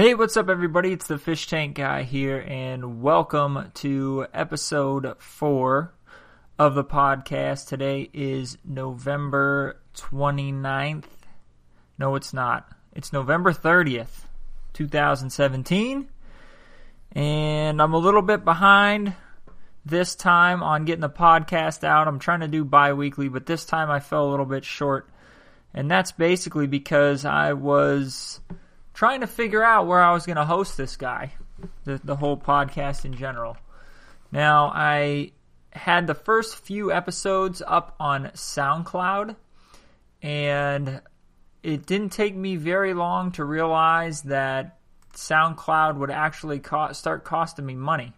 Hey, what's up, everybody? It's the Fish Tank Guy here, and welcome to episode four of the podcast. Today is November 29th. No, it's not. It's November 30th, 2017. And I'm a little bit behind this time on getting the podcast out. I'm trying to do bi weekly, but this time I fell a little bit short. And that's basically because I was trying to figure out where I was going to host this guy, the, the whole podcast in general. Now, I had the first few episodes up on SoundCloud, and it didn't take me very long to realize that SoundCloud would actually co- start costing me money.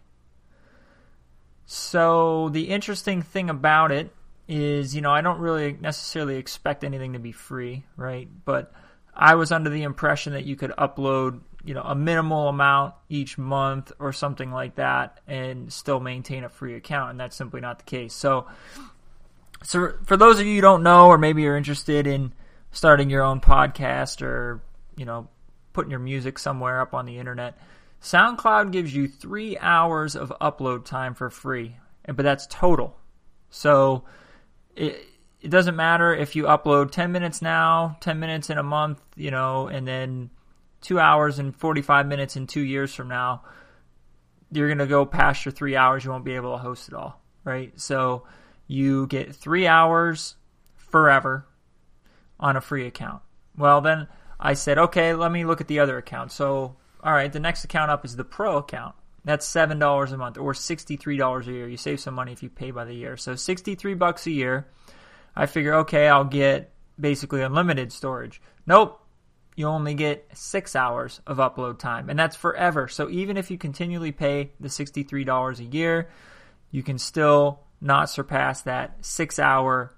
So, the interesting thing about it is, you know, I don't really necessarily expect anything to be free, right? But I was under the impression that you could upload, you know, a minimal amount each month or something like that and still maintain a free account, and that's simply not the case. So, so for those of you who don't know, or maybe you're interested in starting your own podcast or, you know, putting your music somewhere up on the internet, SoundCloud gives you three hours of upload time for free, but that's total. So, it, it doesn't matter if you upload 10 minutes now, 10 minutes in a month, you know, and then two hours and 45 minutes in two years from now, you're going to go past your three hours. You won't be able to host it all, right? So you get three hours forever on a free account. Well, then I said, okay, let me look at the other account. So, all right, the next account up is the pro account. That's seven dollars a month or sixty-three dollars a year. You save some money if you pay by the year. So sixty-three bucks a year I figure, okay, I'll get basically unlimited storage. Nope. You only get six hours of upload time, and that's forever. So even if you continually pay the $63 a year, you can still not surpass that six hour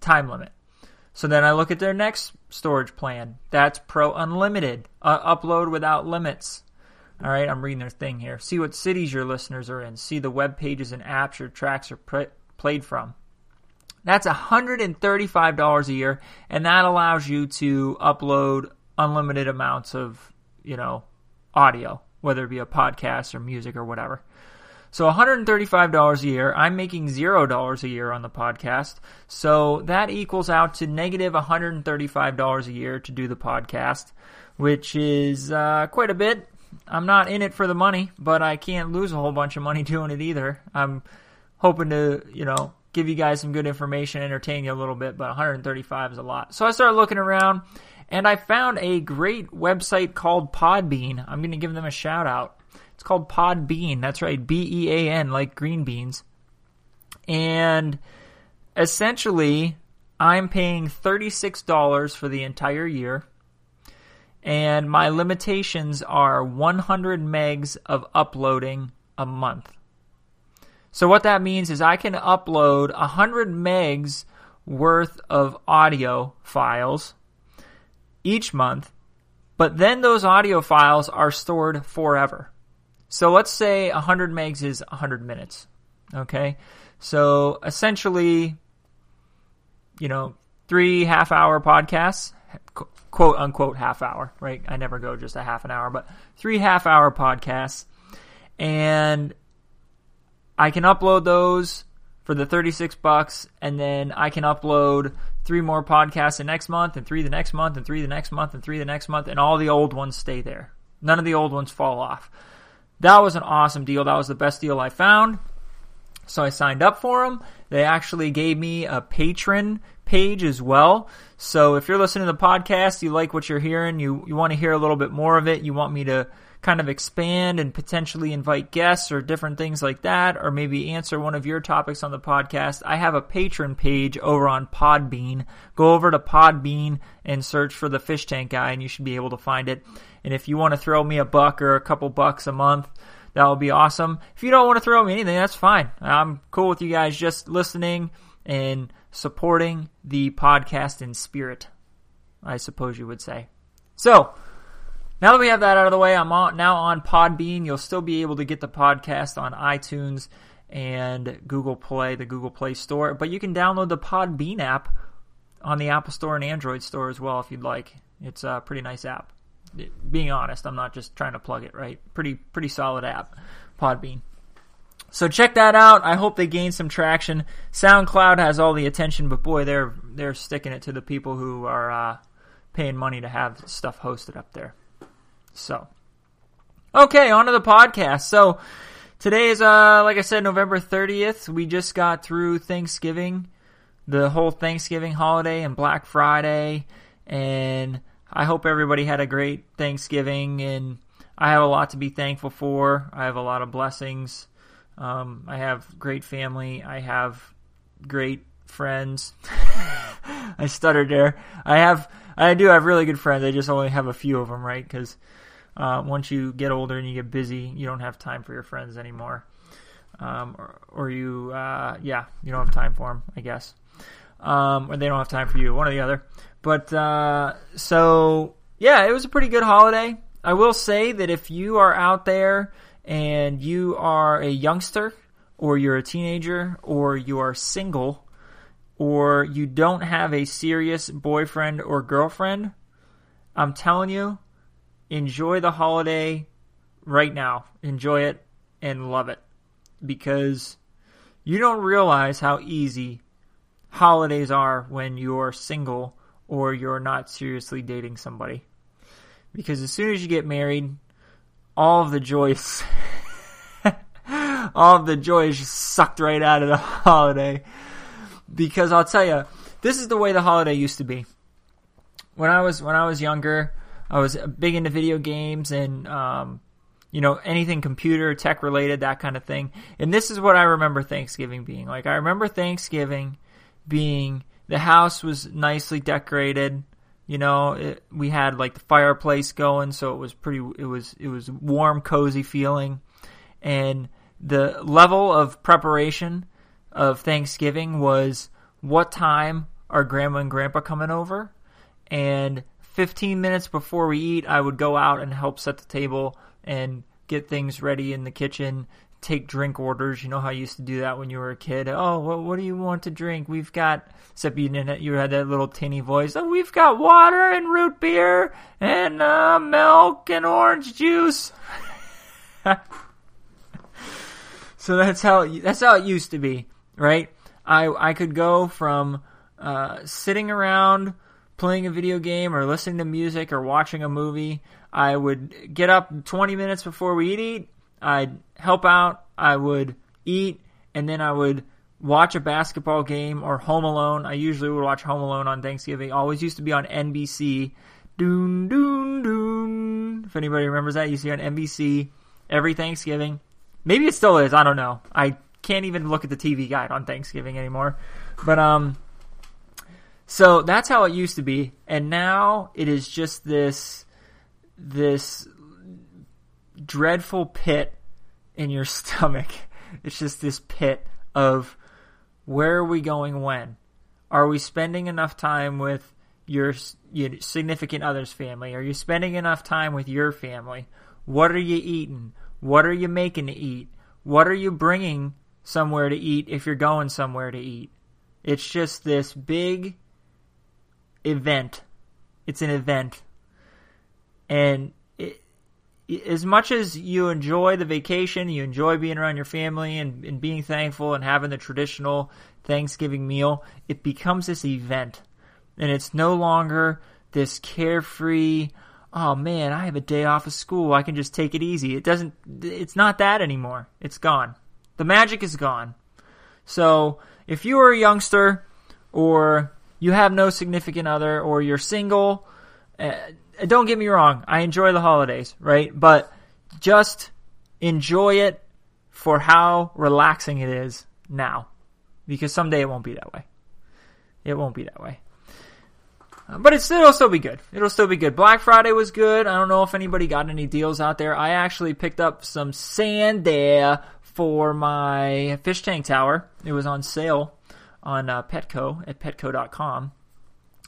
time limit. So then I look at their next storage plan. That's Pro Unlimited, uh, upload without limits. All right, I'm reading their thing here. See what cities your listeners are in. See the web pages and apps your tracks are played from. That's $135 a year, and that allows you to upload unlimited amounts of, you know, audio, whether it be a podcast or music or whatever. So $135 a year. I'm making $0 a year on the podcast. So that equals out to negative $135 a year to do the podcast, which is uh, quite a bit. I'm not in it for the money, but I can't lose a whole bunch of money doing it either. I'm hoping to, you know, give you guys some good information, entertain you a little bit, but 135 is a lot. So I started looking around and I found a great website called Podbean. I'm going to give them a shout out. It's called Podbean. That's right, B E A N, like green beans. And essentially, I'm paying $36 for the entire year. And my limitations are 100 megs of uploading a month. So what that means is I can upload 100 megs worth of audio files each month, but then those audio files are stored forever. So let's say 100 megs is 100 minutes. Okay? So essentially, you know, three half hour podcasts, quote unquote half hour, right? I never go just a half an hour, but three half hour podcasts. And I can upload those for the 36 bucks and then I can upload three more podcasts the next month and three the next month and three the next month and three the next month and all the old ones stay there. None of the old ones fall off. That was an awesome deal. That was the best deal I found. So I signed up for them. They actually gave me a patron page as well. So if you're listening to the podcast, you like what you're hearing, you, you want to hear a little bit more of it, you want me to kind of expand and potentially invite guests or different things like that, or maybe answer one of your topics on the podcast, I have a patron page over on Podbean. Go over to Podbean and search for the Fish Tank Guy, and you should be able to find it. And if you want to throw me a buck or a couple bucks a month, that would be awesome. If you don't want to throw me anything, that's fine. I'm cool with you guys just listening and supporting the podcast in spirit, I suppose you would say. So, now that we have that out of the way, I'm on, now on Podbean. You'll still be able to get the podcast on iTunes and Google Play, the Google Play Store, but you can download the Podbean app on the Apple Store and Android Store as well if you'd like. It's a pretty nice app. being honest. I'm not just trying to plug it, right? Pretty pretty solid app, Podbean. So check that out. I hope they gain some traction. SoundCloud has all the attention, but boy, they're they're sticking it to the people who are uh, paying money to have stuff hosted up there. So, okay, on to the podcast. So today is, uh, like I said, November 30th. We just got through Thanksgiving, the whole Thanksgiving holiday and Black Friday, and I hope everybody had a great Thanksgiving. And I have a lot to be thankful for. I have a lot of blessings. Um, I have great family. I have great friends. I stuttered there. I have, I do have really good friends. I just only have a few of them, right? Because uh, once you get older and you get busy, you don't have time for your friends anymore. Um, or, or, you, uh, yeah, you don't have time for them, I guess. Um, or they don't have time for you, one or the other. But uh, so, yeah, it was a pretty good holiday. I will say that if you are out there and you are a youngster, or you're a teenager, or you are single, or you don't have a serious boyfriend or girlfriend, I'm telling you, enjoy the holiday right now. Enjoy it and love it because you don't realize how easy holidays are when you're single or you're not seriously dating somebody. Because as soon as you get married, all of the joys all of the joy is just sucked right out of the holiday. Because I'll tell you, this is the way the holiday used to be. When I was when I was younger, I was big into video games and um, you know anything computer tech related, that kind of thing. And this is what I remember Thanksgiving being like. I remember Thanksgiving being the house was nicely decorated. You know, it, we had like the fireplace going, so it was pretty. It was it was warm, cozy feeling, and the level of preparation of Thanksgiving was what time are grandma and grandpa coming over? And 15 minutes before we eat, I would go out and help set the table and get things ready in the kitchen, take drink orders. You know how you used to do that when you were a kid. Oh, what, do you want to drink? We've got, except you didn't, you had that little tinny voice. Oh, we've got water and root beer and uh, milk and orange juice. so that's how that's how it used to be, right? I I could go from uh, sitting around playing a video game or listening to music or watching a movie. I would get up 20 minutes before we eat. I'd help out. I would eat, and then I would watch a basketball game or Home Alone. I usually would watch Home Alone on Thanksgiving. Always used to be on NBC. Doon doon doon. If anybody remembers that, you see on NBC every Thanksgiving. Maybe it still is. I don't know. I can't even look at the TV guide on Thanksgiving anymore. But um, so that's how it used to be, and now it is just this this dreadful pit in your stomach. It's just this pit of where are we going when? Are we spending enough time with your, your significant other's family? Are you spending enough time with your family? What are you eating? What are you making to eat? What are you bringing somewhere to eat if you're going somewhere to eat? It's just this big event. It's an event. And as much as you enjoy the vacation, you enjoy being around your family and, and being thankful and having the traditional Thanksgiving meal, it becomes this event. And it's no longer this carefree, oh man, I have a day off of school. I can just take it easy. It doesn't, it's not that anymore. It's gone. The magic is gone. So if you are a youngster or you have no significant other or you're single, uh, don't get me wrong, I enjoy the holidays, right? But just enjoy it for how relaxing it is now. Because someday it won't be that way. It won't be that way. Uh, but it's, it'll still be good. It'll still be good. Black Friday was good. I don't know if anybody got any deals out there. I actually picked up some sand there for my fish tank tower. It was on sale on uh, Petco at petco.com.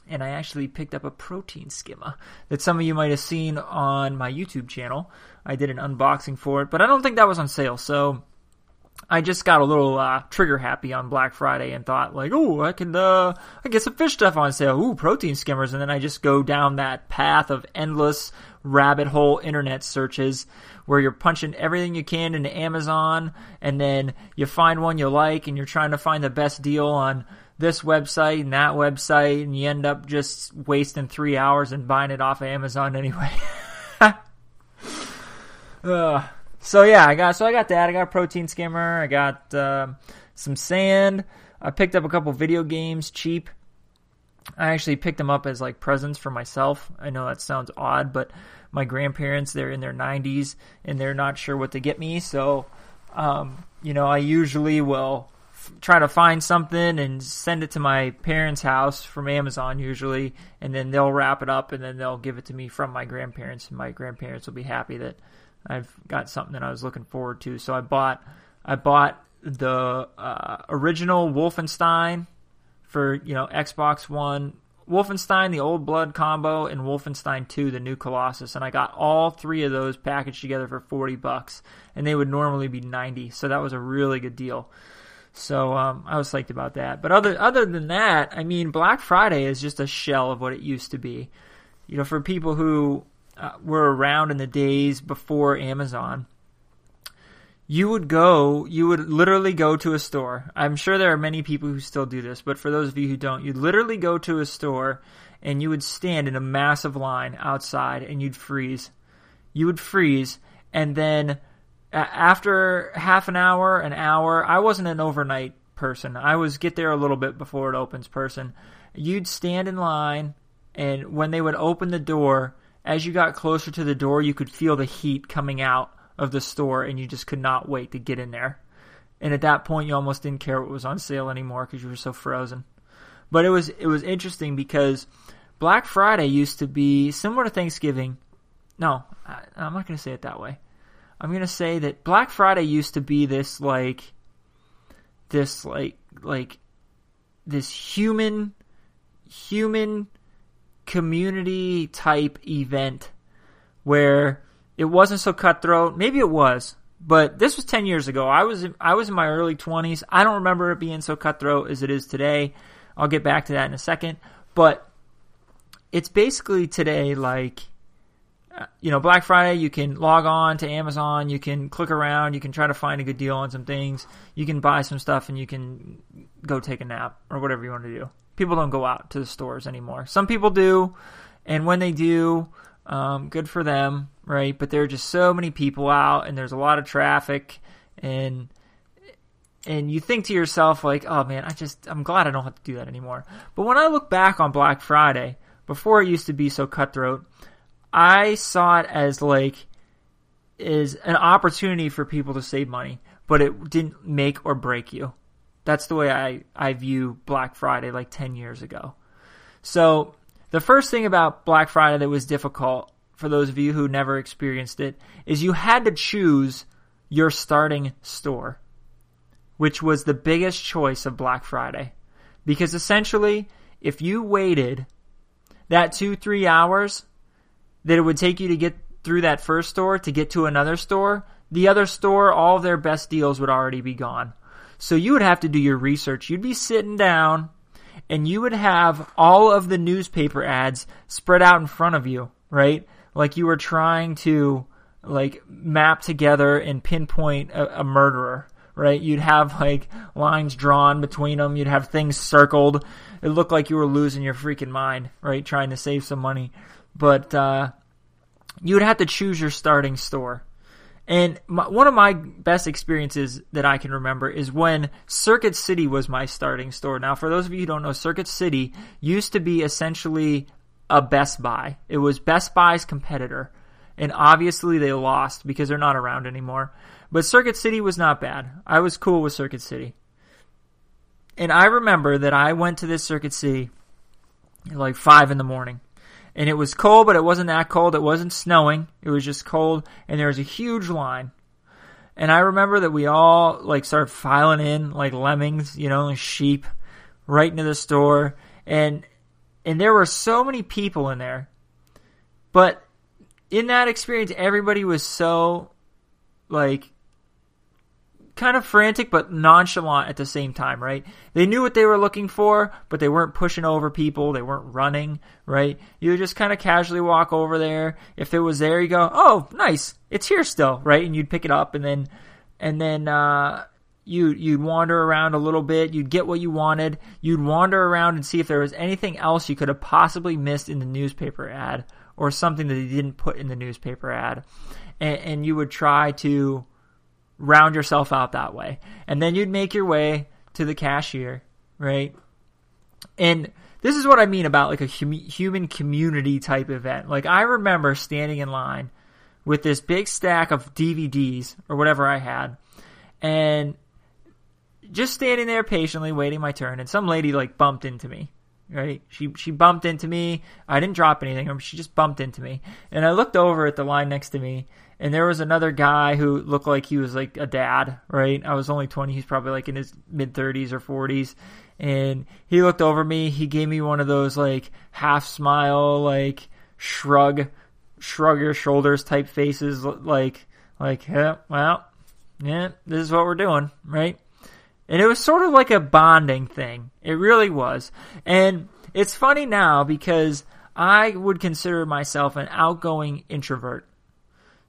And I actually picked up a protein skimmer that some of you might have seen on my YouTube channel. I did an unboxing for it, but I don't think that was on sale. So I just got a little uh, trigger happy on Black Friday and thought like, oh, I can uh, I get some fish stuff on sale. Ooh, protein skimmers, and then I just go down that path of endless rabbit hole internet searches where you're punching everything you can into Amazon, and then you find one you like, and you're trying to find the best deal on this website and that website, and you end up just wasting three hours and buying it off of Amazon anyway. uh, so yeah, I got so I got that. I got a protein skimmer. I got uh, some sand. I picked up a couple video games cheap. I actually picked them up as like presents for myself. I know that sounds odd, but my grandparents they're in their 90s and they're not sure what to get me, so um, you know I usually will f- try to find something and send it to my parents' house from Amazon usually, and then they'll wrap it up and then they'll give it to me from my grandparents, and my grandparents will be happy that I've got something that I was looking forward to. So I bought I bought the uh, original Wolfenstein for you know Xbox One, Wolfenstein the Old Blood combo, and Wolfenstein 2 the New Colossus, and I got all three of those packaged together for forty bucks, and they would normally be ninety. So that was a really good deal. So um, I was psyched about that. But other other than that, I mean, Black Friday is just a shell of what it used to be. You know, for people who uh, were around in the days before Amazon, you would go, you would literally go to a store. I'm sure there are many people who still do this, but for those of you who don't, you'd literally go to a store and you would stand in a massive line outside and you'd freeze. You would freeze, and then after half an hour, an hour, I wasn't an overnight person. I was get there a little bit before it opens person. You'd stand in line, and when they would open the door, as you got closer to the door, you could feel the heat coming out of the store and you just could not wait to get in there. And at that point, you almost didn't care what was on sale anymore because you were so frozen. But it was it was interesting because Black Friday used to be similar to Thanksgiving. No, I, I'm not going to say it that way. I'm to say that Black Friday used to be this like this like like this human human community type event where it wasn't so cutthroat. Maybe it was, but this was 10 years ago. I was I was in my early 20s. I don't remember it being so cutthroat as it is today. I'll get back to that in a second, but it's basically today like you know, Black Friday, you can log on to Amazon, you can click around, you can try to find a good deal on some things, you can buy some stuff, and you can go take a nap or whatever you want to do. People don't go out to the stores anymore. Some people do, and when they do, um, good for them, right? But there are just so many people out, and there's a lot of traffic, and and you think to yourself like, oh man, I just I'm glad I don't have to do that anymore. But when I look back on Black Friday, before it used to be so cutthroat, I saw it as like is an opportunity for people to save money, but it didn't make or break you. That's the way I, I view Black Friday like 10 years ago. So the first thing about Black Friday that was difficult for those of you who never experienced it is you had to choose your starting store, which was the biggest choice of Black Friday. Because essentially, if you waited that two, three hours that it would take you to get through that first store to get to another store, the other store, all their best deals would already be gone. So you would have to do your research. You'd be sitting down and you would have all of the newspaper ads spread out in front of you, right? Like you were trying to like map together and pinpoint a, a murderer, right? You'd have like lines drawn between them. You'd have things circled. It looked like you were losing your freaking mind, right? Trying to save some money. But, uh, you would have to choose your starting store. And my, one of my best experiences that I can remember is when Circuit City was my starting store. Now, for those of you who don't know, Circuit City used to be essentially a Best Buy. It was Best Buy's competitor. And obviously they lost because they're not around anymore. But Circuit City was not bad. I was cool with Circuit City. And I remember that I went to this Circuit City like 5 in the morning and it was cold, but it wasn't that cold. It wasn't snowing. It was just cold, and there was a huge line. And I remember that we all like started filing in like lemmings, you know, sheep, right into the store, and and there were so many people in there. But in that experience, everybody was so like kind of frantic but nonchalant at the same time, right? They knew what they were looking for, but they weren't pushing over people. They weren't running, right? You just kind of casually walk over there. If it was there, you go, oh, nice, it's here still, right? And you'd pick it up, and then, and then, uh, you you'd wander around a little bit, you'd get what you wanted, you'd wander around and see if there was anything else you could have possibly missed in the newspaper ad or something that they didn't put in the newspaper ad, and, and you would try to round yourself out that way. And then you'd make your way to the cashier, right? And this is what I mean about like a hum- human community type event. Like I remember standing in line with this big stack of DVDs or whatever I had and just standing there patiently waiting my turn and some lady like bumped into me right she she bumped into me i didn't drop anything she just bumped into me and i looked over at the line next to me and there was another guy who looked like he was like a dad, right? I was only 20, he's probably like in his mid 30s or 40s. And he looked over me, he gave me one of those like half smile, like shrug, shrug your shoulders type faces, like, like, yeah, well, yeah, this is what we're doing, right? And it was sort of like a bonding thing. It really was. And it's funny now because I would consider myself an outgoing introvert.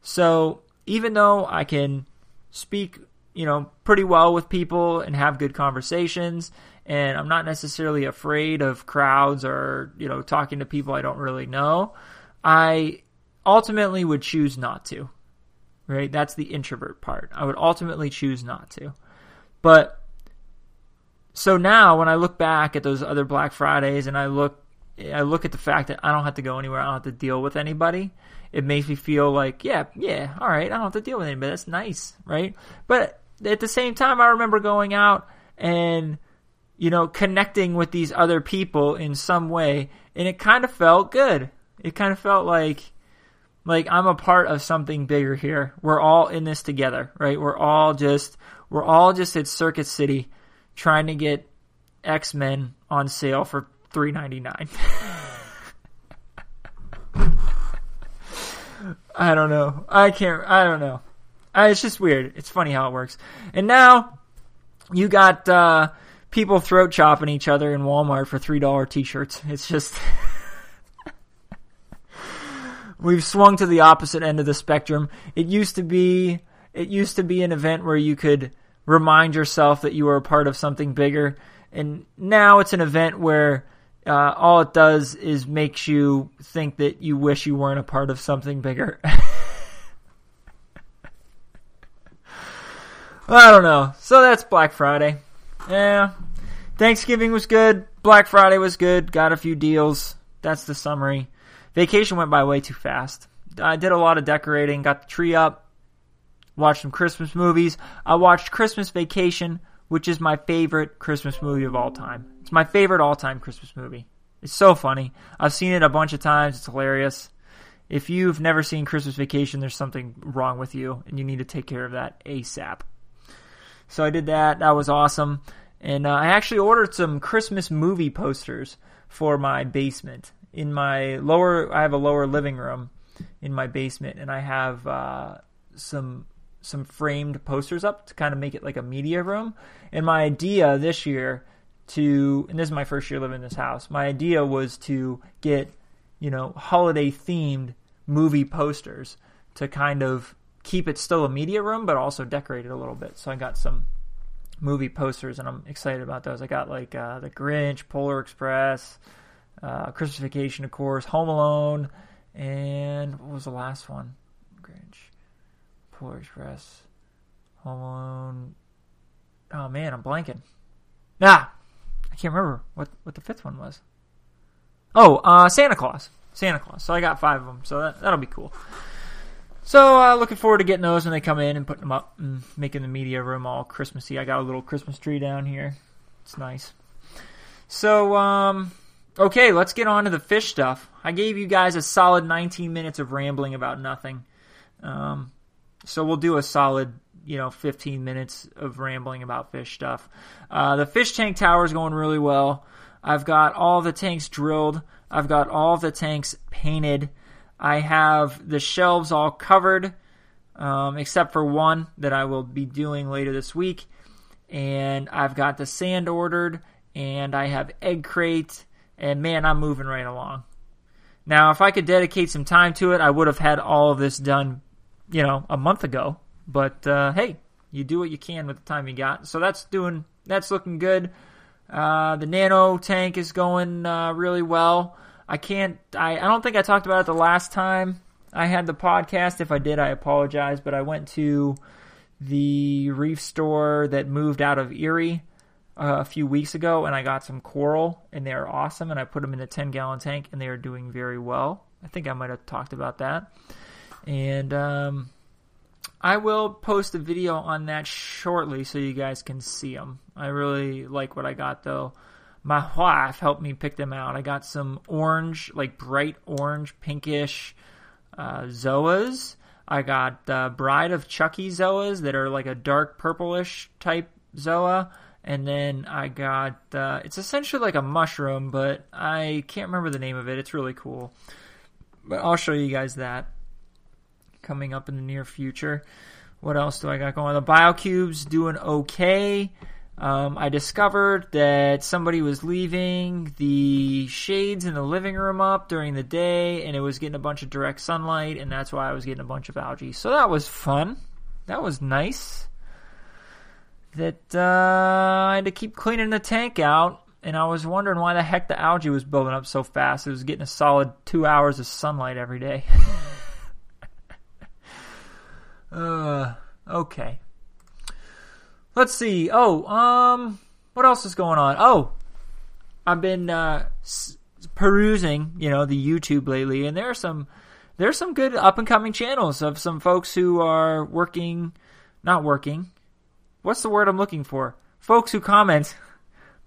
So even though I can speak, you know, pretty well with people and have good conversations, and I'm not necessarily afraid of crowds or, you know, talking to people I don't really know, I ultimately would choose not to. Right? That's the introvert part. I would ultimately choose not to. But so now when I look back at those other Black Fridays and I look I look at the fact that I don't have to go anywhere, I don't have to deal with anybody it makes me feel like, yeah, yeah, all right, I don't have to deal with anybody. That's nice, right? But at the same time, I remember going out and, you know, connecting with these other people in some way, and it kind of felt good. It kind of felt like, like I'm a part of something bigger here. We're all in this together, right? We're all just, we're all just at Circuit City trying to get X Men on sale for three ninety nine. I don't know. I can't. I don't know. I, it's just weird. It's funny how it works. And now you got uh, people throat chopping each other in Walmart for three dollar t-shirts. It's just we've swung to the opposite end of the spectrum. It used to be it used to be an event where you could remind yourself that you were a part of something bigger, and now it's an event where uh, all it does is makes you think that you wish you weren't a part of something bigger. I don't know. So that's Black Friday. Yeah. Thanksgiving was good. Black Friday was good. Got a few deals. That's the summary. Vacation went by way too fast. I did a lot of decorating, got the tree up, watched some Christmas movies. I watched Christmas Vacation, which is my favorite Christmas movie of all time. It's my favorite all time Christmas movie. It's so funny. I've seen it a bunch of times. It's hilarious. If you've never seen Christmas Vacation, there's something wrong with you, and you need to take care of that ASAP. So I did that. That was awesome. And uh, I actually ordered some Christmas movie posters for my basement. In my lower, I have a lower living room in my basement, and I have uh, some some framed posters up to kind of make it like a media room. And my idea this year to, and this is my first year living in this house, my idea was to get, you know, holiday themed movie posters to kind of keep it still a media room, but also decorate it a little bit. So I got some movie posters, and I'm excited about those. I got like uh, The Grinch, Polar Express, uh, Christmas Vacation, of course, Home Alone, and what was the last one? Grinch, Polar Express, Home Alone. Oh man, I'm blanking. Ah, I can't remember what what the fifth one was. Oh, uh, Santa Claus. Santa Claus. So I got five of them. So that that'll be cool. So uh, looking forward to getting those when they come in and putting them up and making the media room all Christmassy. I got a little Christmas tree down here. It's nice. So um, okay, let's get on to the fish stuff. I gave you guys a solid 19 minutes of rambling about nothing. Um, so we'll do a solid you know 15 minutes of rambling about fish stuff. Uh, the fish tank tower is going really well. I've got all the tanks drilled. I've got all the tanks painted. I have the shelves all covered. um, except for one that I will be doing later this week. And I've got the sand ordered, and I have egg crate, and man, I'm moving right along. Now, if I could dedicate some time to it, I would have had all of this done, you know, a month ago. But uh, hey, you do what you can with the time you got. So that's doing, that's looking good. Uh, the nano tank is going uh, really well. I can't, I, I don't think I talked about it the last time I had the podcast. If I did, I apologize. But I went to the reef store that moved out of Erie uh, a few weeks ago, and I got some coral, and they are awesome. And I put them in the 10 gallon tank, and they are doing very well. I think I might have talked about that. And um, I will post a video on that shortly so you guys can see them. I really like what I got though. My wife helped me pick them out. I got some orange, like bright orange, pinkish uh, Zoas. I got uh, Bride of Chucky Zoas that are like a dark purplish type Zoa. And then I got, uh, it's essentially like a mushroom, but I can't remember the name of it. It's really cool. But I'll show you guys that coming up in the near future. What else do I got going? On? The BioCube's doing okay. Um, I discovered that somebody was leaving the shades in the living room up during the day, and it was getting a bunch of direct sunlight, and that's why I was getting a bunch of algae. So that was fun. That was nice. That uh, I had to keep cleaning the tank out, and I was wondering why the heck the algae was building up so fast. It was getting a solid two hours of sunlight every day. Uh, okay. Let's see. Oh, um, what else is going on? Oh, I've been uh, perusing, you know, the YouTube lately, and there are some there's some good up and coming channels of some folks who are working, not working. What's the word I'm looking for? Folks who comment.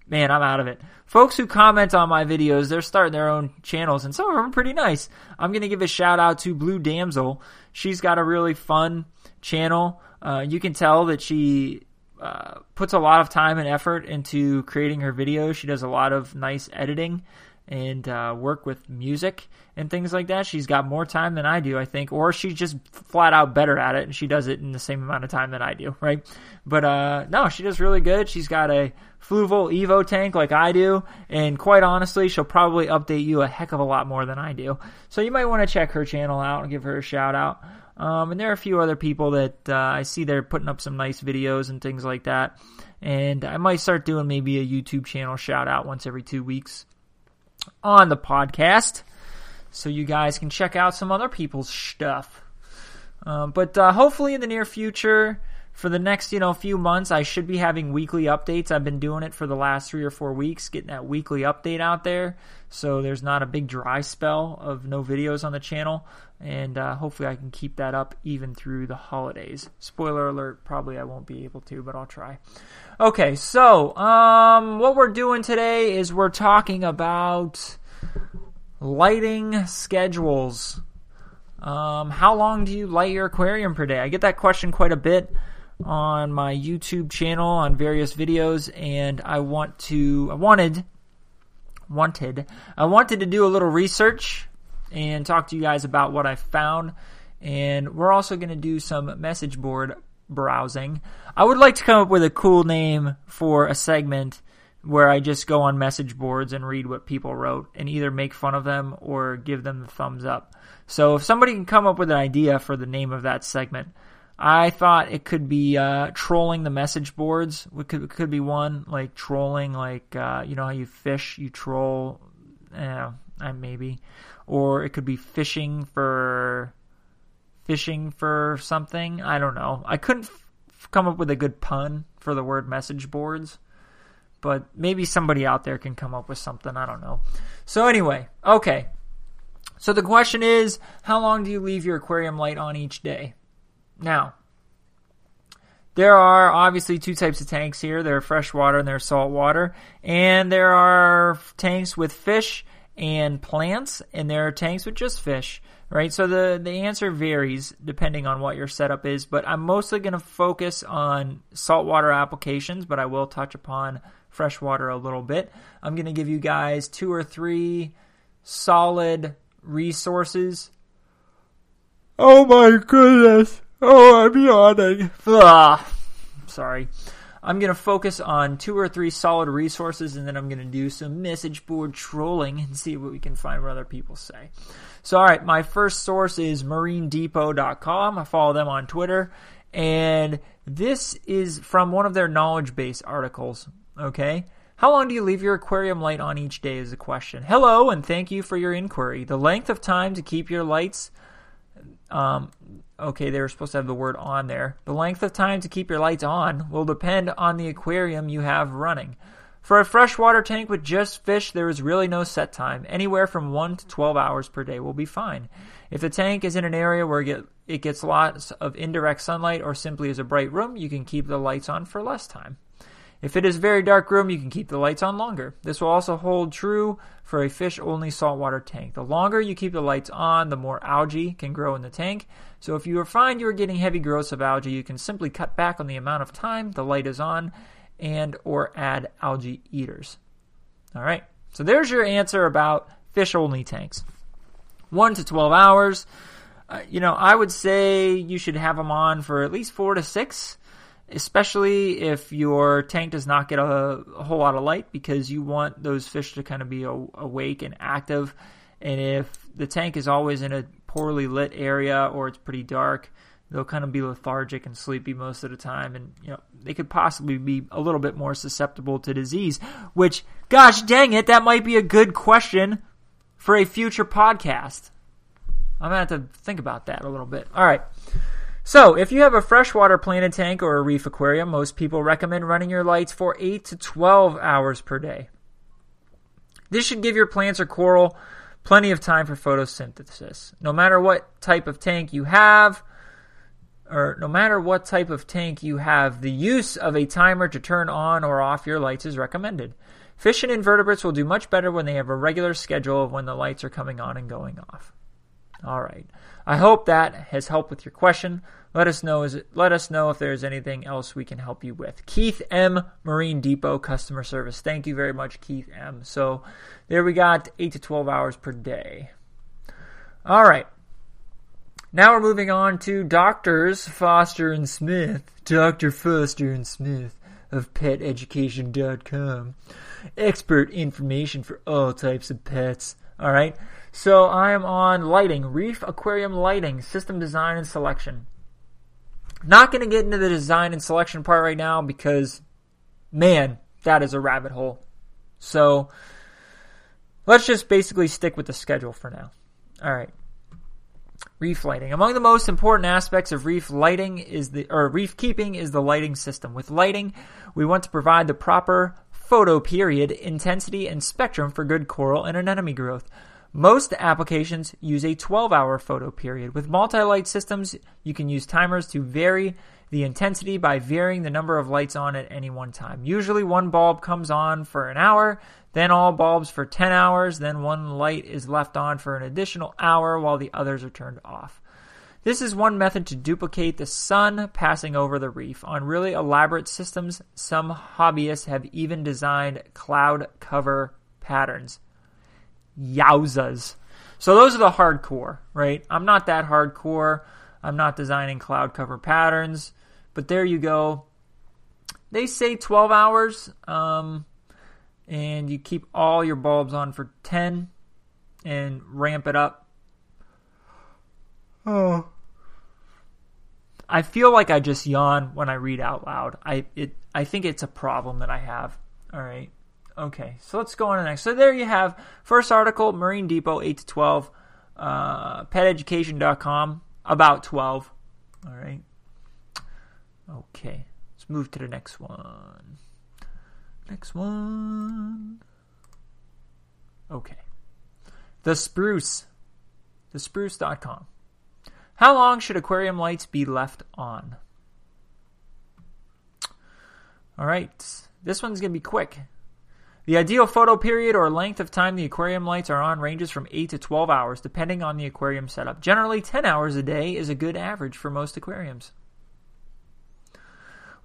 Man, I'm out of it. Folks who comment on my videos, they're starting their own channels, and some of them are pretty nice. I'm going to give a shout out to Blue Damsel. She's got a really fun channel. Uh, you can tell that she uh, puts a lot of time and effort into creating her videos. She does a lot of nice editing and uh, work with music and things like that. She's got more time than I do, I think, or she's just flat out better at it and she does it in the same amount of time that I do, right? But uh, no, she does really good. She's got a Fluval Evo tank like I do, and quite honestly, she'll probably update you a heck of a lot more than I do. So you might want to check her channel out and give her a shout out. Um, and there are a few other people that uh, I see they're putting up some nice videos and things like that. And I might start doing maybe a YouTube channel shout out once every two weeks on the podcast so you guys can check out some other people's stuff. Um, but uh, hopefully in the near future, for the next you know few months, I should be having weekly updates. I've been doing it for the last three or four weeks, getting that weekly update out there, so there's not a big dry spell of no videos on the channel, and uh, hopefully I can keep that up even through the holidays. Spoiler alert: probably I won't be able to, but I'll try. Okay, so um, what we're doing today is we're talking about lighting schedules. Um, how long do you light your aquarium per day? I get that question quite a bit on my YouTube channel on various videos, and I want to, I wanted, wanted, I wanted to do a little research and talk to you guys about what I found. And we're also going to do some message board browsing. I would like to come up with a cool name for a segment where I just go on message boards and read what people wrote and either make fun of them or give them the thumbs up. So if somebody can come up with an idea for the name of that segment, I thought it could be uh, trolling the message boards. It could, it could be one like trolling, like uh, you know how you fish, you troll, uh, maybe, or it could be fishing for fishing for something. I don't know. I couldn't f- come up with a good pun for the word message boards but maybe somebody out there can come up with something. I don't know. So anyway, okay. So the question is, how long do you leave your aquarium light on each day? Now, there are obviously two types of tanks here. There are freshwater and there are saltwater. And there are tanks with fish and plants, and there are tanks with just fish, right? So the, the answer varies depending on what your setup is, but I'm mostly going to focus on saltwater applications, but I will touch upon freshwater a little bit. I'm going to give you guys two or three solid resources. Oh my goodness. Oh, I'm yawning. Ugh. Sorry. I'm going to focus on two or three solid resources and then I'm going to do some message board trolling and see what we can find what other people say. So, all right, my first source is marinedepot.com. I follow them on Twitter. And this is from one of their knowledge base articles. Okay. How long do you leave your aquarium light on each day is a question. Hello, and thank you for your inquiry. The length of time to keep your lights um, okay, they were supposed to have the word on there. The length of time to keep your lights on will depend on the aquarium you have running. For a freshwater tank with just fish, there is really no set time. Anywhere from 1 to 12 hours per day will be fine. If the tank is in an area where it gets lots of indirect sunlight or simply is a bright room, you can keep the lights on for less time. If it is a very dark room, you can keep the lights on longer. This will also hold true for a fish only saltwater tank. The longer you keep the lights on, the more algae can grow in the tank. So if you find you are getting heavy growths of algae, you can simply cut back on the amount of time the light is on and or add algae eaters. All right. So there's your answer about fish only tanks. 1 to 12 hours. Uh, you know, I would say you should have them on for at least 4 to 6 especially if your tank does not get a, a, whole lot of light because you want those fish to kind of be awake and active. And if the tank is always in a poorly lit area or it's pretty dark, they'll kind of be lethargic and sleepy most of the time. And you know they could possibly be a little bit more susceptible to disease which gosh dang it that might be a good question for a future podcast. I'm gonna have to think about that a little bit. All right so, if you have a freshwater planted tank or a reef aquarium, most people recommend running your lights for 8 to 12 hours per day. This should give your plants or coral plenty of time for photosynthesis. No matter what type of tank you have, or no matter what type of tank you have, the use of a timer to turn on or off your lights is recommended. Fish and invertebrates will do much better when they have a regular schedule of when the lights are coming on and going off. All right. I hope that has helped with your question. Let us know is let us know if there's anything else we can help you with. Keith M Marine Depot customer service. Thank you very much, Keith M. So there we got eight to twelve hours per day. All right. Now we're moving on to Doctors Foster and Smith. Dr. Foster and Smith of PetEducation.com. Expert information for all types of pets. All right. So I am on lighting, reef aquarium lighting, system design and selection. Not going to get into the design and selection part right now because, man, that is a rabbit hole. So let's just basically stick with the schedule for now. All right. Reef lighting. Among the most important aspects of reef lighting is the or reef keeping is the lighting system. With lighting, we want to provide the proper photo period, intensity, and spectrum for good coral and anemone growth. Most applications use a 12 hour photo period. With multi light systems, you can use timers to vary the intensity by varying the number of lights on at any one time. Usually, one bulb comes on for an hour, then all bulbs for 10 hours, then one light is left on for an additional hour while the others are turned off. This is one method to duplicate the sun passing over the reef. On really elaborate systems, some hobbyists have even designed cloud cover patterns. Yowzas. So those are the hardcore, right? I'm not that hardcore. I'm not designing cloud cover patterns, but there you go. They say 12 hours, um, and you keep all your bulbs on for 10 and ramp it up. Oh. I feel like I just yawn when I read out loud. I it I think it's a problem that I have. All right. Okay, so let's go on to the next. So there you have first article, Marine Depot, 8 to 12, uh, peteducation.com, about 12. All right. Okay, let's move to the next one. Next one. Okay. The Spruce. TheSpruce.com. How long should aquarium lights be left on? All right. This one's going to be quick. The ideal photo period or length of time the aquarium lights are on ranges from 8 to 12 hours depending on the aquarium setup. Generally, 10 hours a day is a good average for most aquariums.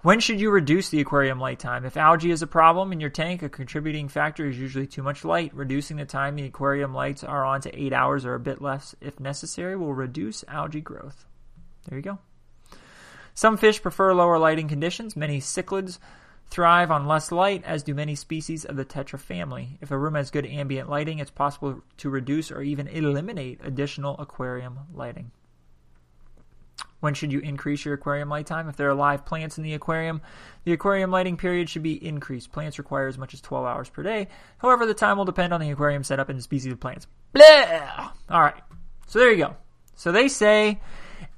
When should you reduce the aquarium light time? If algae is a problem in your tank, a contributing factor is usually too much light. Reducing the time the aquarium lights are on to 8 hours or a bit less if necessary will reduce algae growth. There you go. Some fish prefer lower lighting conditions. Many cichlids thrive on less light, as do many species of the tetra family. If a room has good ambient lighting, it's possible to reduce or even eliminate additional aquarium lighting. When should you increase your aquarium light time? If there are live plants in the aquarium, the aquarium lighting period should be increased. Plants require as much as 12 hours per day. However, the time will depend on the aquarium setup and the species of plants. Blah! All right. So there you go. So they say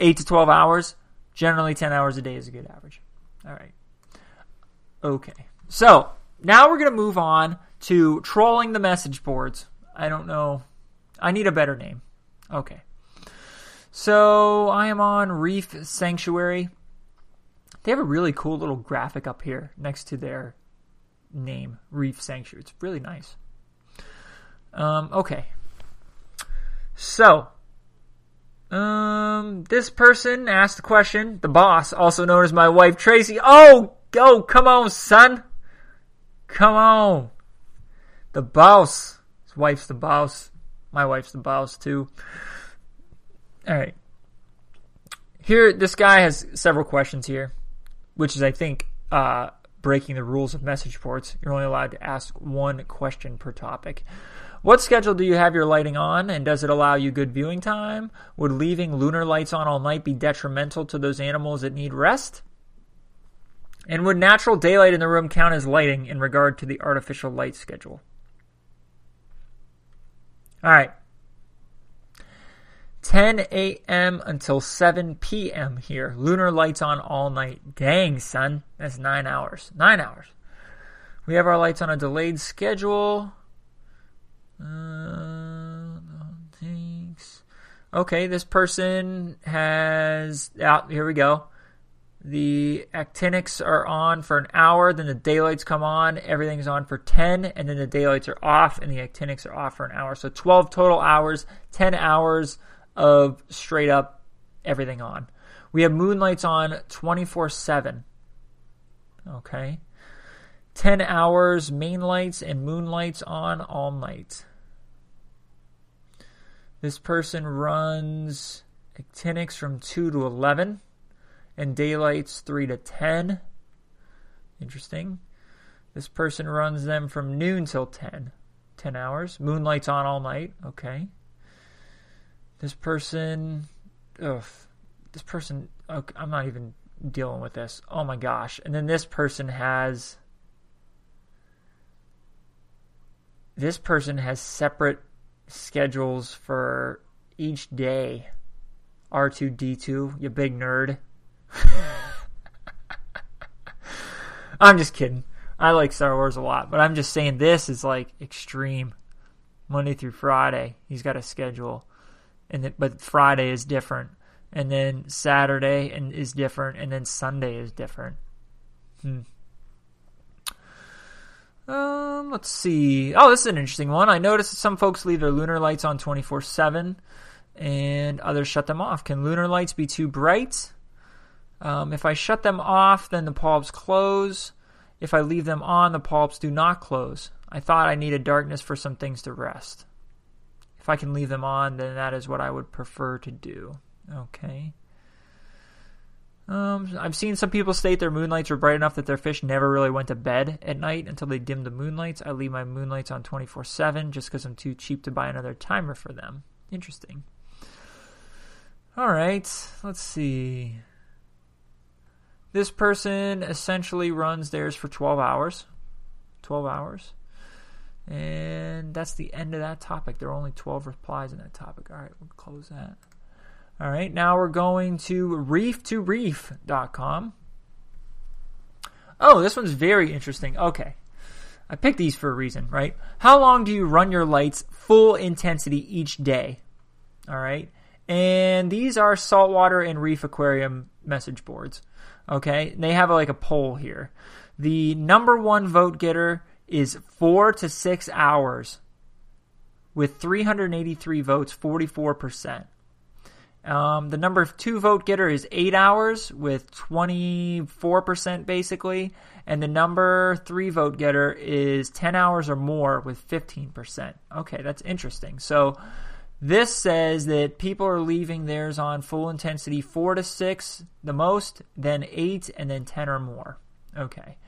8 to 12 hours. Generally, 10 hours a day is a good average. All right. Okay. So now we're going to move on to trolling the message boards. I don't know. I need a better name. Okay. So I am on Reef Sanctuary. They have a really cool little graphic up here next to their name, Reef Sanctuary. It's really nice. Um, okay. So, um, this person asked the question, the boss, also known as my wife Tracy. Oh, go, come on, son. Come on. The boss. His wife's the boss. My wife's the boss, too. All right. Here, this guy has several questions here, which is, I think, uh, breaking the rules of message boards. You're only allowed to ask one question per topic. What schedule do you have your lighting on, and does it allow you good viewing time? Would leaving lunar lights on all night be detrimental to those animals that need rest? And would natural daylight in the room count as lighting in regard to the artificial light schedule? All right. 10 a.m. until 7 p.m. here. Lunar lights on all night. Dang, son. That's nine hours. Nine hours. We have our lights on a delayed schedule. Uh, thanks. Okay, this person has. Out. Oh, here we go. The actinics are on for an hour, then the daylights come on, everything's on for 10, and then the daylights are off, and the actinics are off for an hour. So 12 total hours, 10 hours of straight up everything on. We have moonlights on 24 7. Okay. 10 hours main lights and moonlights on all night. This person runs actinics from 2 to 11 and daylights 3 to 10. Interesting. This person runs them from noon till 10. 10 hours. Moonlights on all night. Okay. This person, ugh, this person, okay, I'm not even dealing with this. Oh my gosh. And then this person has, this person has separate schedules for each day. R2D2, you big nerd. I'm just kidding. I like Star Wars a lot, but I'm just saying this is like extreme. Monday through Friday, he's got a schedule and but Friday is different, and then Saturday and is different, and then Sunday is different. Hmm. Um, let's see. Oh, this is an interesting one. I noticed some folks leave their lunar lights on 24 7 and others shut them off. Can lunar lights be too bright? Um, if I shut them off, then the bulbs close. If I leave them on, the bulbs do not close. I thought I needed darkness for some things to rest. If I can leave them on, then that is what I would prefer to do. Okay. Um, I've seen some people state their moonlights are bright enough that their fish never really went to bed at night until they dimmed the moonlights. I leave my moonlights on 24 7 just because I'm too cheap to buy another timer for them. Interesting. All right, let's see. This person essentially runs theirs for 12 hours. 12 hours. And that's the end of that topic. There are only 12 replies in that topic. All right, we'll close that. All right, now we're going to reef2reef.com. Oh, this one's very interesting. Okay. I picked these for a reason, right? How long do you run your lights full intensity each day? All right. And these are saltwater and reef aquarium message boards. Okay. They have like a poll here. The number one vote getter is four to six hours with 383 votes, 44%. Um, the number two vote getter is eight hours with 24% basically. And the number three vote getter is 10 hours or more with 15%. Okay, that's interesting. So This says that people are leaving theirs on full intensity four to six, the most, then eight, and then 10 or more. Okay.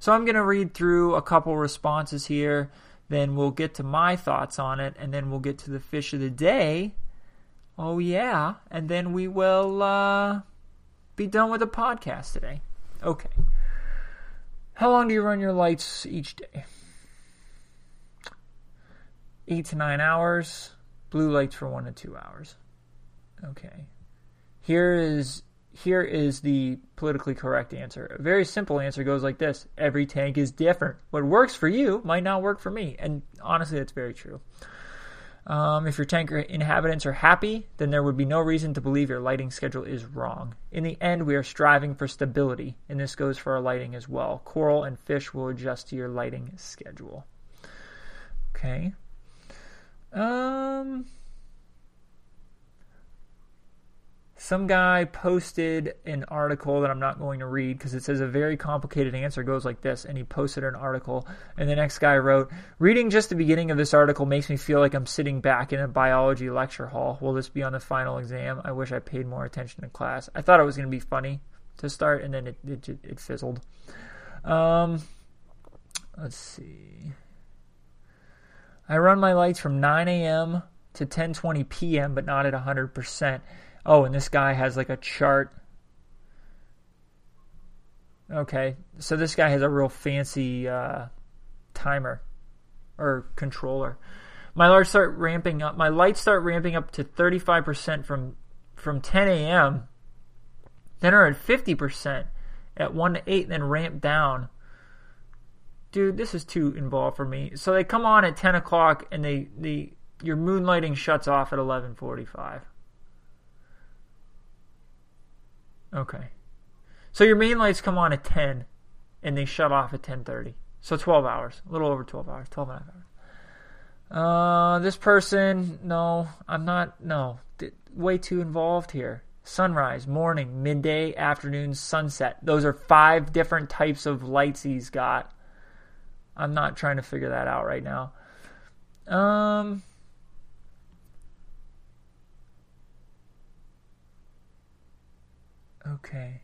So I'm going to read through a couple responses here. Then we'll get to my thoughts on it, and then we'll get to the fish of the day. Oh, yeah. And then we will uh, be done with the podcast today. Okay. How long do you run your lights each day? Eight to nine hours. Blue lights for one to two hours. Okay. Here is here is the politically correct answer. A very simple answer goes like this Every tank is different. What works for you might not work for me. And honestly, that's very true. Um, if your tank inhabitants are happy, then there would be no reason to believe your lighting schedule is wrong. In the end, we are striving for stability, and this goes for our lighting as well. Coral and fish will adjust to your lighting schedule. Okay. Um. some guy posted an article that I'm not going to read because it says a very complicated answer goes like this, and he posted an article, and the next guy wrote, Reading just the beginning of this article makes me feel like I'm sitting back in a biology lecture hall. Will this be on the final exam? I wish I paid more attention in class. I thought it was going to be funny to start, and then it, it, it fizzled. Um, let's see. I run my lights from 9 a.m. to 10:20 p.m., but not at 100%. Oh, and this guy has like a chart. Okay, so this guy has a real fancy uh, timer or controller. My lights start ramping up. My lights start ramping up to 35% from from 10 a.m. Then are at 50% at 1 to 8, then ramp down. Dude, this is too involved for me. So they come on at 10 o'clock, and they the your moonlighting shuts off at 11:45. Okay. So your main lights come on at 10 and they shut off at 10:30. So 12 hours, a little over 12 hours, 12 and a half hours. Uh, this person, no, I'm not, no, way too involved here. Sunrise, morning, midday, afternoon, sunset. Those are five different types of lights he's got. I'm not trying to figure that out right now. Um, Okay.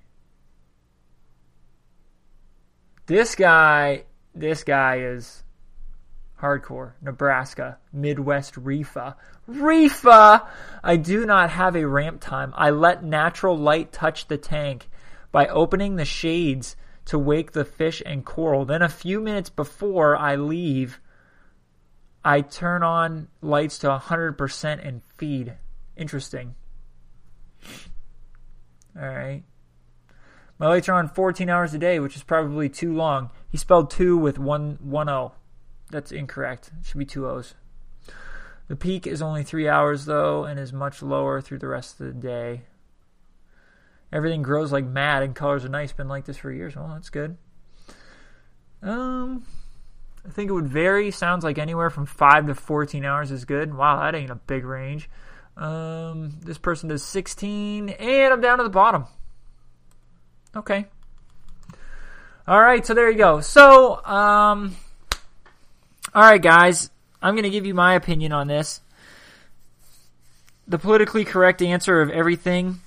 This guy, this guy is hardcore. Nebraska, Midwest Reefa. Reefa! I do not have a ramp time. I let natural light touch the tank by opening the shades to wake the fish and coral. Then a few minutes before I leave, I turn on lights to 100% and feed. Interesting. All right. My lights are on 14 hours a day, which is probably too long. He spelled two with one one O. That's incorrect. It should be two O's. The peak is only three hours though, and is much lower through the rest of the day. Everything grows like mad, and colors are nice. Been like this for years. Well, that's good. Um, I think it would vary. Sounds like anywhere from five to 14 hours is good. Wow, that ain't a big range. Um, this person does 16, and I'm down to the bottom. Okay. All right, so there you go. So, um, all right, guys, I'm going to give you my opinion on this. The politically correct answer of everything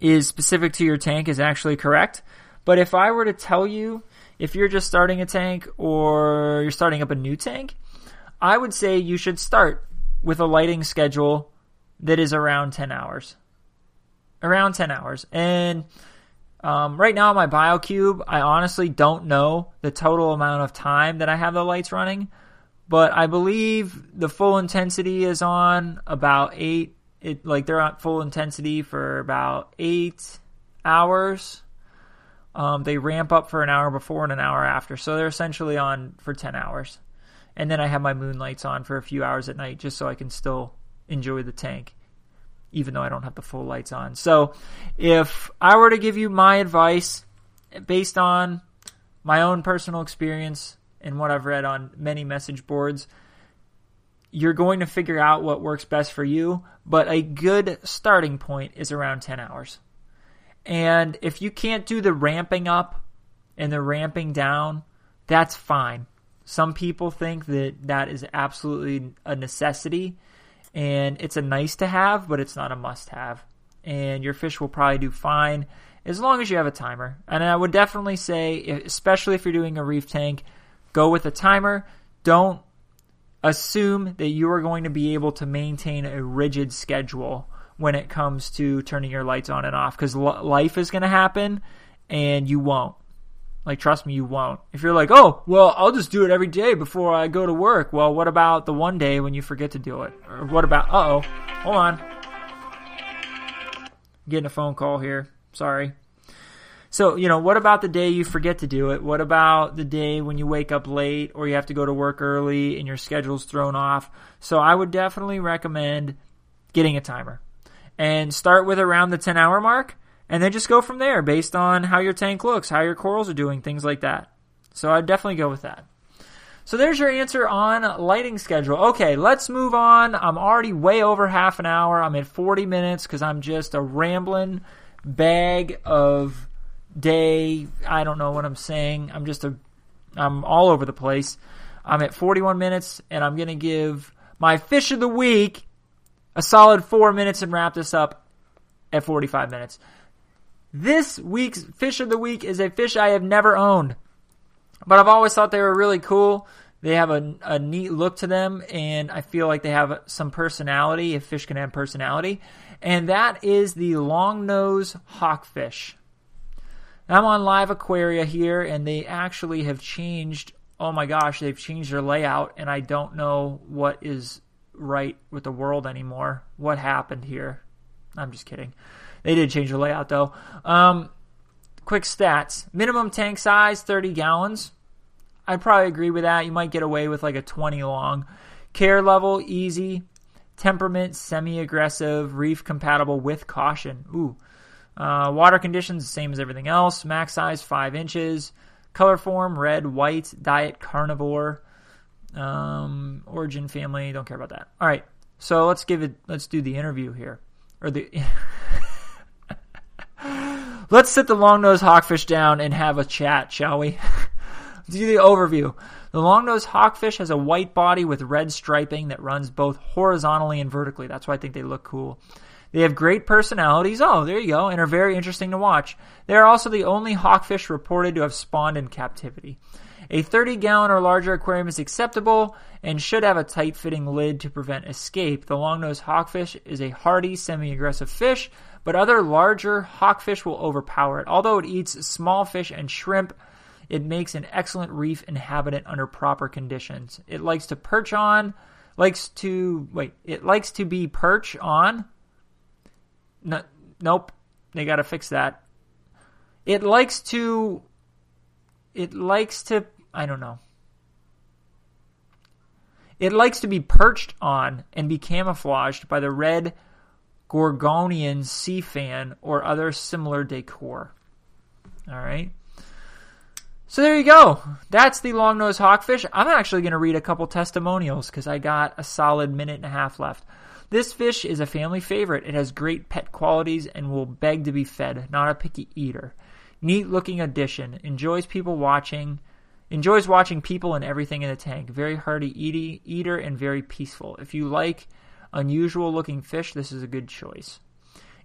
is specific to your tank is actually correct. But if I were to tell you if you're just starting a tank or you're starting up a new tank, I would say you should start with a lighting schedule that is around 10 hours. Around 10 hours. And um, right now, my BioCube, I honestly don't know the total amount of time that I have the lights running, but I believe the full intensity is on about eight. It like they're at full intensity for about eight hours. Um, they ramp up for an hour before and an hour after, so they're essentially on for ten hours and then I have my moonlights on for a few hours at night just so I can still enjoy the tank, even though I don't have the full lights on. So, if I were to give you my advice based on my own personal experience and what I've read on many message boards, you're going to figure out what works best for you, but a good starting point is around 10 hours. And if you can't do the ramping up and the ramping down, that's fine some people think that that is absolutely a necessity, and it's a nice to have, but it's not a must have. And your fish will probably do fine as long as you have a timer. And I would definitely say, especially if you're doing a reef tank, go with a timer. Don't assume that you are going to be able to maintain a rigid schedule when it comes to turning your lights on and off because life is going to happen and you won't. Like, trust me, you won't. If you're like, oh, well, I'll just do it every day before I go to work. Well, what about the one day when you forget to do it? Or what about, uh oh, hold on. Getting a phone call here. Sorry. So, you know, what about the day you forget to do it? What about the day when you wake up late or you have to go to work early and your schedule's thrown off? So, I would definitely recommend getting a timer and start with around the 10 hour mark and then just go from there based on how your tank looks, how your corals are doing, things like that. So, I'd definitely go with that. So there's your answer on lighting schedule. Okay, let's move on. I'm already way over half an hour. I'm at 40 minutes because I'm just a rambling bag of day. I don't know what I'm saying. I'm just a, I'm all over the place. I'm at 41 minutes, and I'm going to give my fish of the week a solid four minutes and wrap this up at 45 minutes. This week's fish of the week is a fish I have never owned, but I've always thought they were really cool. They have a, a neat look to them, and I feel like they have some personality, if fish can have personality. And that is the long nose hawkfish. I'm on Live Aquaria here, and they actually have changed. Oh my gosh, they've changed their layout, and I don't know what is right with the world anymore. What happened here? I'm just kidding. They did change the layout though. Um, quick stats: minimum tank size 30 gallons. I'd probably agree with that. You might get away with like a 20 long. Care level easy. Temperament semi aggressive. Reef compatible with caution. Ooh. Uh, water conditions, same as everything else. Max size, 5 inches. Color form, red, white. Diet, carnivore. Um, origin, family, don't care about that. All right, so let's give it, let's do the interview here. Or the. let's sit the long nosed hawkfish down and have a chat, shall we? do the overview. The long nosed hawkfish has a white body with red striping that runs both horizontally and vertically. That's why I think they look cool. They have great personalities. Oh, there you go, and are very interesting to watch. They are also the only hawkfish reported to have spawned in captivity. A 30 gallon or larger aquarium is acceptable and should have a tight fitting lid to prevent escape. The long nosed hawkfish is a hardy, semi aggressive fish, but other larger hawkfish will overpower it. Although it eats small fish and shrimp, it makes an excellent reef inhabitant under proper conditions. It likes to perch on, likes to, wait, it likes to be perch on no, nope. They got to fix that. It likes to. It likes to. I don't know. It likes to be perched on and be camouflaged by the red Gorgonian sea fan or other similar decor. All right. So there you go. That's the long nosed hawkfish. I'm actually going to read a couple testimonials because I got a solid minute and a half left. This fish is a family favorite. It has great pet qualities and will beg to be fed, not a picky eater. Neat looking addition. Enjoys people watching. Enjoys watching people and everything in the tank. Very hardy eaty, eater and very peaceful. If you like unusual looking fish, this is a good choice.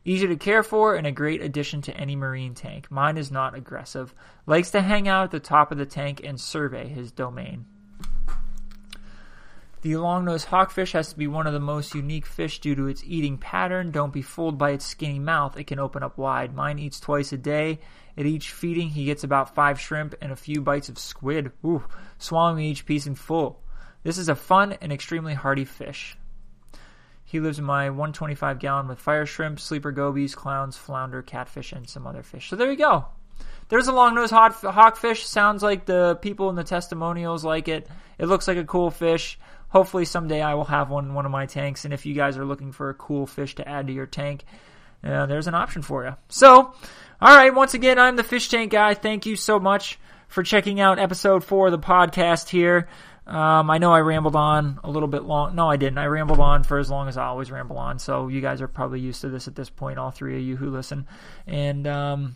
Easy to care for and a great addition to any marine tank. Mine is not aggressive. Likes to hang out at the top of the tank and survey his domain. The long-nosed hawkfish has to be one of the most unique fish due to its eating pattern. Don't be fooled by its skinny mouth. It can open up wide. Mine eats twice a day. At each feeding, he gets about five shrimp and a few bites of squid, Ooh, swallowing each piece in full. This is a fun and extremely hardy fish. He lives in my 125 gallon with fire shrimp, sleeper gobies, clowns, flounder, catfish, and some other fish. So there you go. There's a long nosed hawkfish. Sounds like the people in the testimonials like it. It looks like a cool fish hopefully someday I will have one in one of my tanks. And if you guys are looking for a cool fish to add to your tank, uh, there's an option for you. So, all right, once again, I'm the fish tank guy. Thank you so much for checking out episode four of the podcast here. Um, I know I rambled on a little bit long. No, I didn't. I rambled on for as long as I always ramble on. So you guys are probably used to this at this point, all three of you who listen. And um,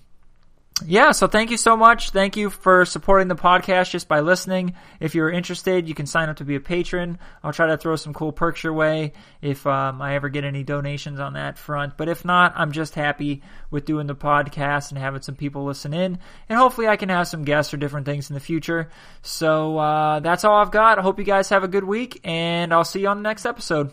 yeah, so thank you so much. Thank you for supporting the podcast just by listening. If you're interested, you can sign up to be a patron. I'll try to throw some cool perks your way if um, I ever get any donations on that front. But if not, I'm just happy with doing the podcast and having some people listen in. And hopefully, I can have some guests or different things in the future. So uh, that's all I've got. I hope you guys have a good week, and I'll see you on the next episode.